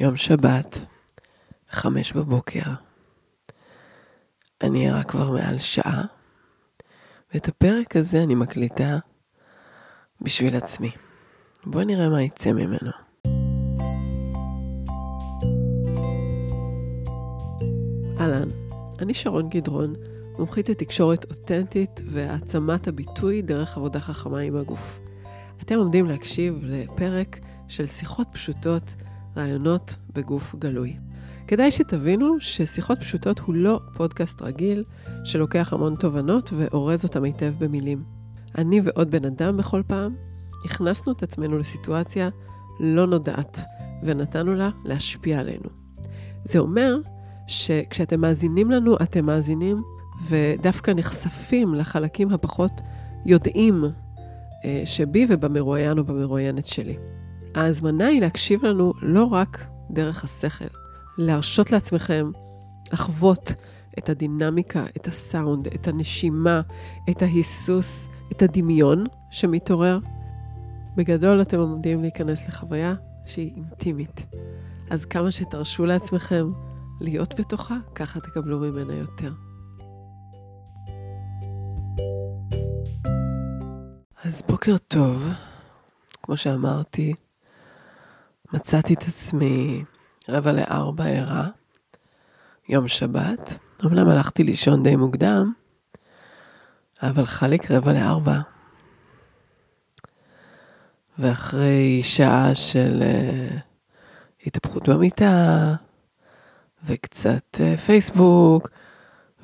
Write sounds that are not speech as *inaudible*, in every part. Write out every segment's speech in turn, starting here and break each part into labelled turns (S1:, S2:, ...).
S1: יום שבת, חמש בבוקר. אני ערה כבר מעל שעה, ואת הפרק הזה אני מקליטה בשביל עצמי. בואו נראה מה יצא ממנו. אהלן, אני שרון גדרון, מומחית לתקשורת אותנטית והעצמת הביטוי דרך עבודה חכמה עם הגוף. אתם עומדים להקשיב לפרק של שיחות פשוטות רעיונות בגוף גלוי. כדאי שתבינו ששיחות פשוטות הוא לא פודקאסט רגיל שלוקח המון תובנות ואורז אותם היטב במילים. אני ועוד בן אדם בכל פעם הכנסנו את עצמנו לסיטואציה לא נודעת ונתנו לה להשפיע עלינו. זה אומר שכשאתם מאזינים לנו, אתם מאזינים ודווקא נחשפים לחלקים הפחות יודעים אה, שבי ובמרואיין או במרואיינת שלי. ההזמנה היא להקשיב לנו לא רק דרך השכל, להרשות לעצמכם לחוות את הדינמיקה, את הסאונד, את הנשימה, את ההיסוס, את הדמיון שמתעורר. בגדול אתם עומדים להיכנס לחוויה שהיא אינטימית. אז כמה שתרשו לעצמכם להיות בתוכה, ככה תקבלו ממנה יותר. אז בוקר טוב, כמו שאמרתי, מצאתי את עצמי רבע לארבע ערה, יום שבת. אמנם הלכתי לישון די מוקדם, אבל חליק רבע לארבע. ואחרי שעה של uh, התהפכות במיטה, וקצת uh, פייסבוק,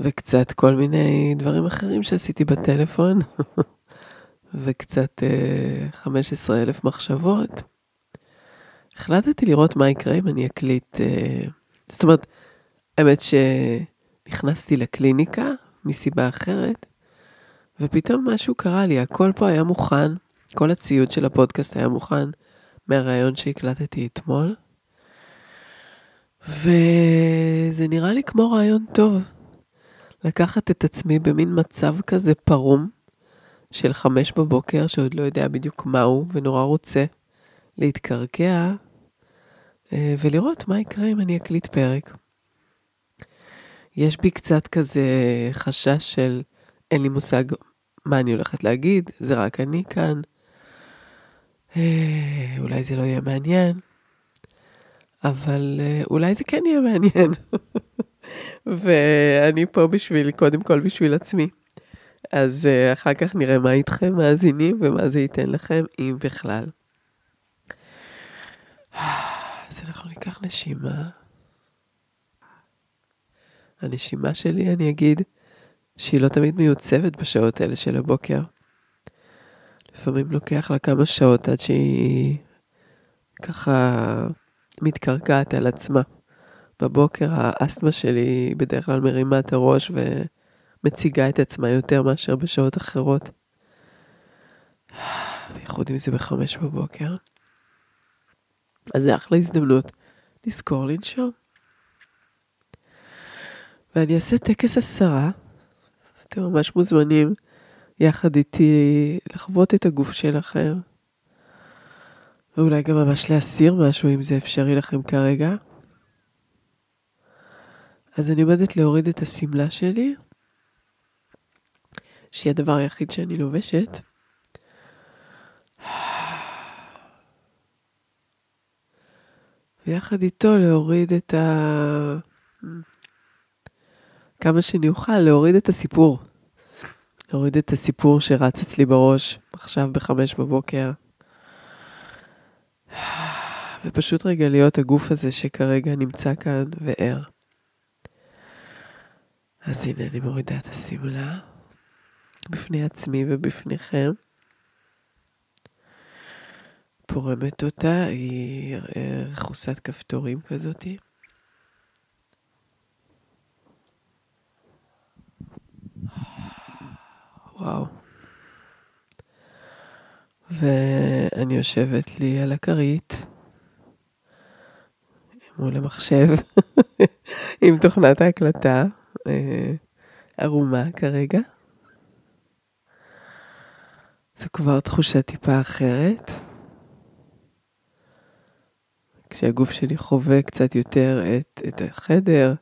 S1: וקצת כל מיני דברים אחרים שעשיתי בטלפון, *laughs* וקצת אה, 15 אלף מחשבות. החלטתי לראות מה יקרה אם אני אקליט, אה, זאת אומרת, האמת שנכנסתי לקליניקה מסיבה אחרת, ופתאום משהו קרה לי, הכל פה היה מוכן, כל הציוד של הפודקאסט היה מוכן מהראיון שהקלטתי אתמול, וזה נראה לי כמו רעיון טוב, לקחת את עצמי במין מצב כזה פרום של חמש בבוקר, שעוד לא יודע בדיוק מהו, ונורא רוצה להתקרקע אה, ולראות מה יקרה אם אני אקליט פרק. יש בי קצת כזה חשש של אין לי מושג מה אני הולכת להגיד, זה רק אני כאן. אה, אולי זה לא יהיה מעניין, אבל אה, אולי זה כן יהיה מעניין. *laughs* ואני פה בשביל, קודם כל בשביל עצמי. אז אחר כך נראה מה איתכם מאזינים ומה זה ייתן לכם, אם בכלל. *sighs* אז אנחנו ניקח נשימה. הנשימה שלי, אני אגיד, שהיא לא תמיד מיוצבת בשעות האלה של הבוקר. לפעמים לוקח לה כמה שעות עד שהיא ככה מתקרקעת על עצמה. בבוקר האסתמה שלי בדרך כלל מרימה את הראש ומציגה את עצמה יותר מאשר בשעות אחרות. *sighs* בייחוד אם זה בחמש בבוקר. אז זה אחלה הזדמנות לזכור לנשום. ואני אעשה טקס עשרה, אתם ממש מוזמנים יחד איתי לחוות את הגוף שלכם, ואולי גם ממש להסיר משהו אם זה אפשרי לכם כרגע. אז אני עומדת להוריד את השמלה שלי, שהיא הדבר היחיד שאני לובשת. ויחד איתו להוריד את ה... כמה שאני אוכל, להוריד את הסיפור. להוריד את הסיפור שרץ אצלי בראש עכשיו בחמש בבוקר. ופשוט רגע להיות הגוף הזה שכרגע נמצא כאן וער. אז הנה אני מורידה את השמלה בפני עצמי ובפניכם. פורמת אותה, היא רכוסת כפתורים כזאתי. וואו. ואני יושבת לי על הכרית מול המחשב *laughs* עם תוכנת ההקלטה אה, ערומה כרגע. זו כבר תחושה טיפה אחרת. כשהגוף שלי חווה קצת יותר את, את החדר,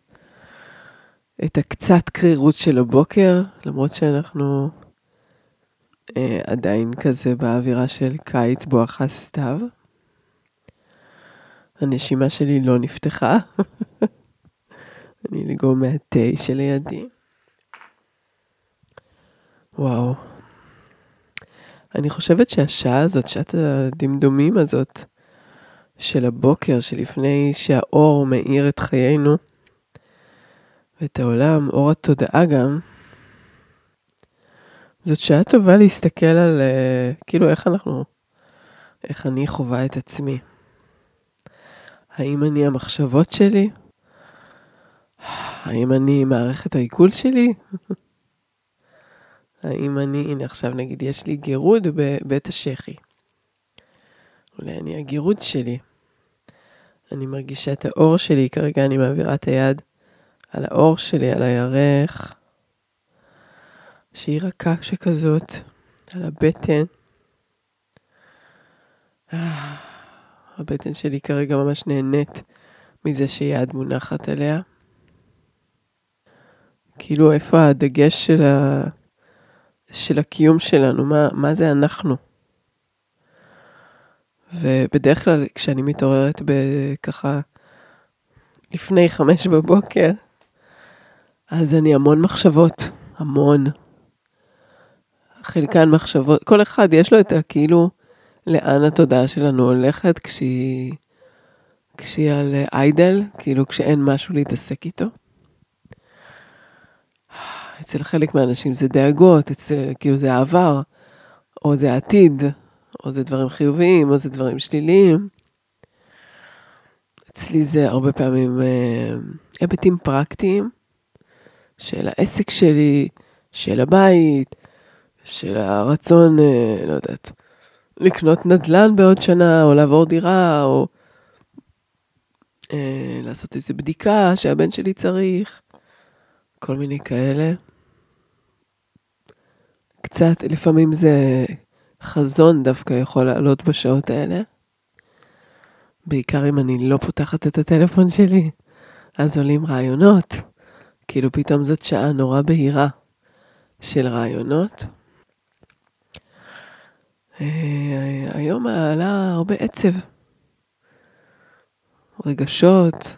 S1: את הקצת קרירות של הבוקר, למרות שאנחנו אה, עדיין כזה באווירה של קיץ בואכה סתיו. הנשימה שלי לא נפתחה. אני לגרום מהתה שלידי. וואו. אני חושבת שהשעה הזאת, שעת הדמדומים הזאת של הבוקר, שלפני שהאור מאיר את חיינו ואת העולם, אור התודעה גם, זאת שעה טובה להסתכל על uh, כאילו איך אנחנו, איך אני חווה את עצמי. האם אני המחשבות שלי? האם אני מערכת העיכול שלי? *laughs* האם אני, הנה עכשיו נגיד יש לי גירוד בבית השחי. אולי אני הגירוד שלי. אני מרגישה את האור שלי, כרגע אני מעבירה את היד על האור שלי, על הירך. שהיא רכה שכזאת, על הבטן. אה, הבטן שלי כרגע ממש נהנית מזה שיד מונחת עליה. כאילו, איפה הדגש של, ה... של הקיום שלנו? מה, מה זה אנחנו? ובדרך כלל כשאני מתעוררת ככה לפני חמש בבוקר, אז אני המון מחשבות, המון. חלקן מחשבות, כל אחד יש לו את הכאילו, לאן התודעה שלנו הולכת כשהיא, כשהיא על איידל, כאילו כשאין משהו להתעסק איתו. אצל חלק מהאנשים זה דאגות, אצל, כאילו זה העבר, או זה העתיד, או זה דברים חיוביים, או זה דברים שליליים. אצלי זה הרבה פעמים אה, היבטים פרקטיים של העסק שלי, של הבית, של הרצון, אה, לא יודעת, לקנות נדל"ן בעוד שנה, או לעבור דירה, או אה, לעשות איזו בדיקה שהבן שלי צריך, כל מיני כאלה. קצת, לפעמים זה חזון דווקא יכול לעלות בשעות האלה. בעיקר אם אני לא פותחת את הטלפון שלי, אז עולים רעיונות. כאילו פתאום זאת שעה נורא בהירה של רעיונות. אה, היום עלה הרבה עצב, רגשות,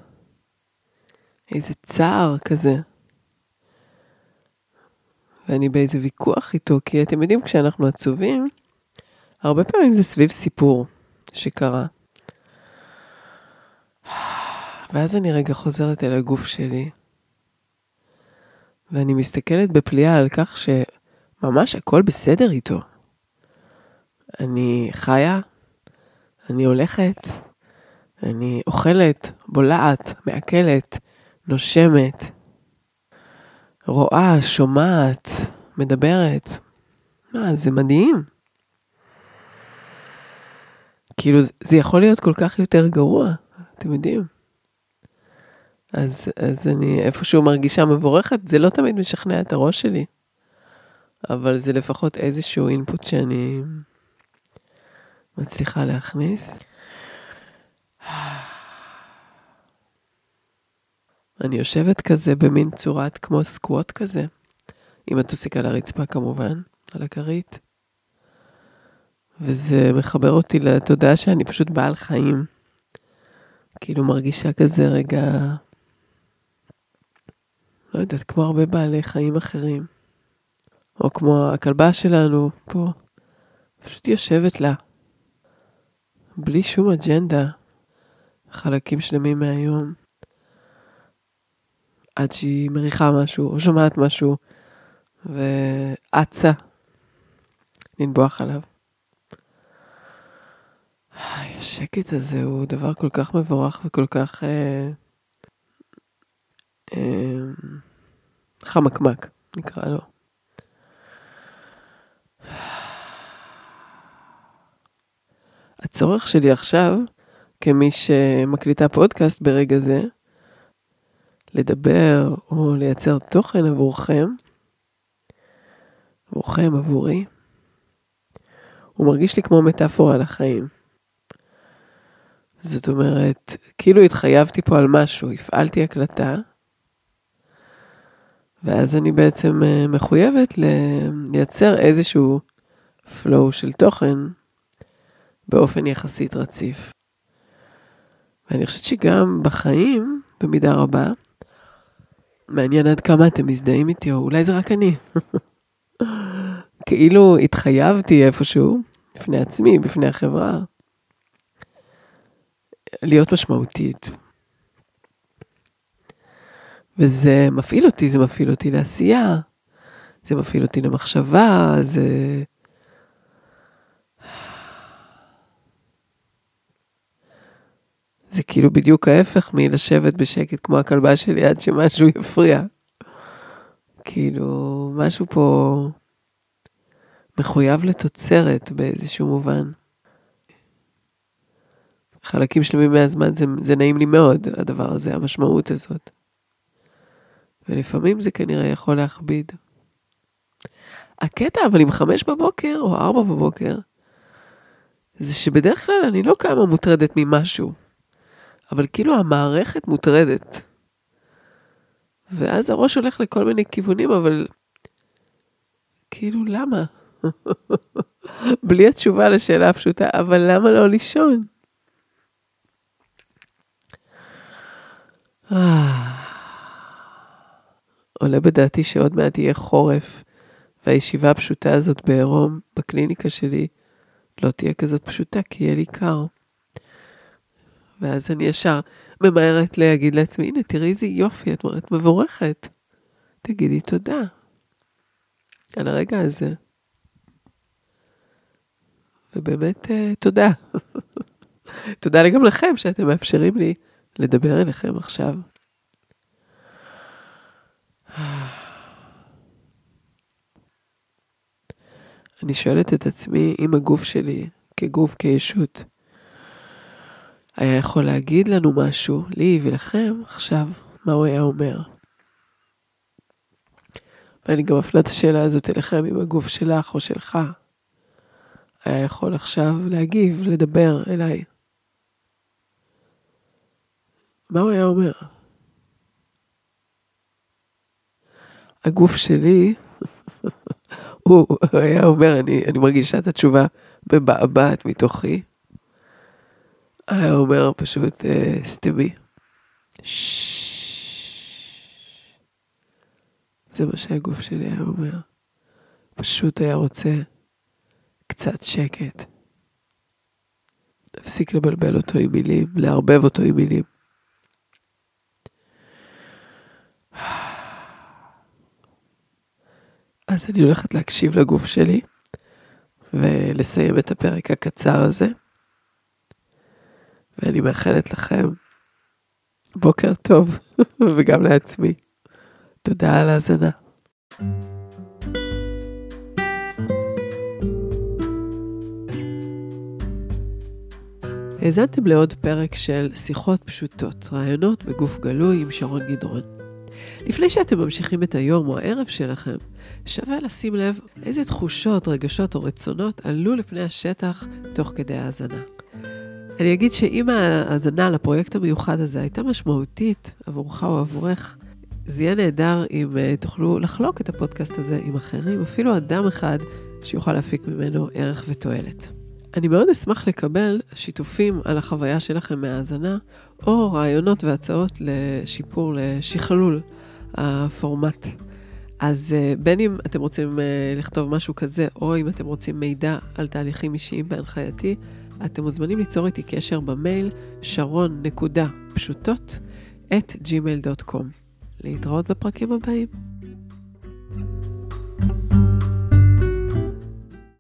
S1: איזה צער כזה. ואני באיזה ויכוח איתו, כי אתם יודעים, כשאנחנו עצובים, הרבה פעמים זה סביב סיפור שקרה. ואז אני רגע חוזרת אל הגוף שלי, ואני מסתכלת בפליאה על כך שממש הכל בסדר איתו. אני חיה, אני הולכת, אני אוכלת, בולעת, מעכלת, נושמת, רואה, שומעת, מדברת. מה, זה מדהים. כאילו, זה יכול להיות כל כך יותר גרוע, אתם יודעים. אז, אז אני איפשהו מרגישה מבורכת, זה לא תמיד משכנע את הראש שלי, אבל זה לפחות איזשהו אינפוט שאני מצליחה להכניס. אני יושבת כזה במין צורת כמו סקווט כזה, עם הטוסיק על הרצפה כמובן, על הכרית. וזה מחבר אותי לתודעה שאני פשוט בעל חיים. כאילו מרגישה כזה רגע, לא יודעת, כמו הרבה בעלי חיים אחרים. או כמו הכלבה שלנו פה, פשוט יושבת לה. בלי שום אג'נדה, חלקים שלמים מהיום. עד שהיא מריחה משהו, או שומעת משהו, ואצה לנבוח עליו. השקט הזה הוא דבר כל כך מבורך וכל כך אה, אה, חמקמק, נקרא לו. הצורך שלי עכשיו, כמי שמקליטה פודקאסט ברגע זה, לדבר או לייצר תוכן עבורכם, עבורכם, עבורי, הוא מרגיש לי כמו מטאפורה לחיים. זאת אומרת, כאילו התחייבתי פה על משהו, הפעלתי הקלטה, ואז אני בעצם אה, מחויבת לייצר איזשהו flow של תוכן באופן יחסית רציף. ואני חושבת שגם בחיים, במידה רבה, מעניין עד כמה אתם מזדהים איתי, או אולי זה רק אני. *laughs* כאילו התחייבתי איפשהו, בפני עצמי, בפני החברה, להיות משמעותית. וזה מפעיל אותי, זה מפעיל אותי לעשייה, זה מפעיל אותי למחשבה, זה... זה כאילו בדיוק ההפך מלשבת בשקט כמו הכלבה שלי עד שמשהו יפריע. כאילו, משהו פה מחויב לתוצרת באיזשהו מובן. חלקים שלמים מהזמן זה, זה נעים לי מאוד, הדבר הזה, המשמעות הזאת. ולפעמים זה כנראה יכול להכביד. הקטע, אבל עם חמש בבוקר או ארבע בבוקר, זה שבדרך כלל אני לא קמה מוטרדת ממשהו, אבל כאילו המערכת מוטרדת. ואז הראש הולך לכל מיני כיוונים, אבל כאילו, למה? *laughs* בלי התשובה לשאלה הפשוטה, אבל למה לא לישון? עולה בדעתי שעוד מעט יהיה חורף, והישיבה הפשוטה הזאת בעירום, בקליניקה שלי, לא תהיה כזאת פשוטה, כי יהיה לי קר. ואז אני ישר ממהרת להגיד לעצמי, הנה, תראי איזה יופי, את, את מבורכת. תגידי תודה על הרגע הזה. ובאמת, uh, תודה. *laughs* תודה גם לכם שאתם מאפשרים לי לדבר אליכם עכשיו. אני שואלת את עצמי אם הגוף שלי, כגוף, כישות, היה יכול להגיד לנו משהו, לי ולכם, עכשיו, מה הוא היה אומר. ואני גם מפנה את השאלה הזאת אליכם, אם הגוף שלך או שלך היה יכול עכשיו להגיב, לדבר אליי. מה הוא היה אומר? הגוף שלי, *laughs* הוא היה אומר, אני, אני מרגישה את התשובה מבעבעת מתוכי. היה אומר פשוט, אה, סתמי. זה מה שהגוף שלי היה אומר. פשוט היה רוצה קצת שקט. תפסיק לבלבל אותו עם מילים, לערבב אותו עם מילים. אז אני הולכת להקשיב לגוף שלי ולסיים את הפרק הקצר הזה. ואני מאחלת לכם בוקר טוב, *laughs* וגם לעצמי. תודה על ההאזנה. האזנתם לעוד פרק של שיחות פשוטות, רעיונות בגוף גלוי עם שרון גדרון. לפני שאתם ממשיכים את היום או הערב שלכם, שווה לשים לב איזה תחושות, רגשות או רצונות עלו לפני השטח תוך כדי ההאזנה. אני אגיד שאם ההאזנה לפרויקט המיוחד הזה הייתה משמעותית עבורך או עבורך, זה יהיה נהדר אם uh, תוכלו לחלוק את הפודקאסט הזה עם אחרים, אפילו אדם אחד שיוכל להפיק ממנו ערך ותועלת. אני מאוד אשמח לקבל שיתופים על החוויה שלכם מהאזנה, או רעיונות והצעות לשיפור, לשכלול הפורמט. אז uh, בין אם אתם רוצים uh, לכתוב משהו כזה, או אם אתם רוצים מידע על תהליכים אישיים בהנחייתי, אתם מוזמנים ליצור איתי קשר במייל שרון נקודה פשוטות את gmail.com. להתראות בפרקים הבאים.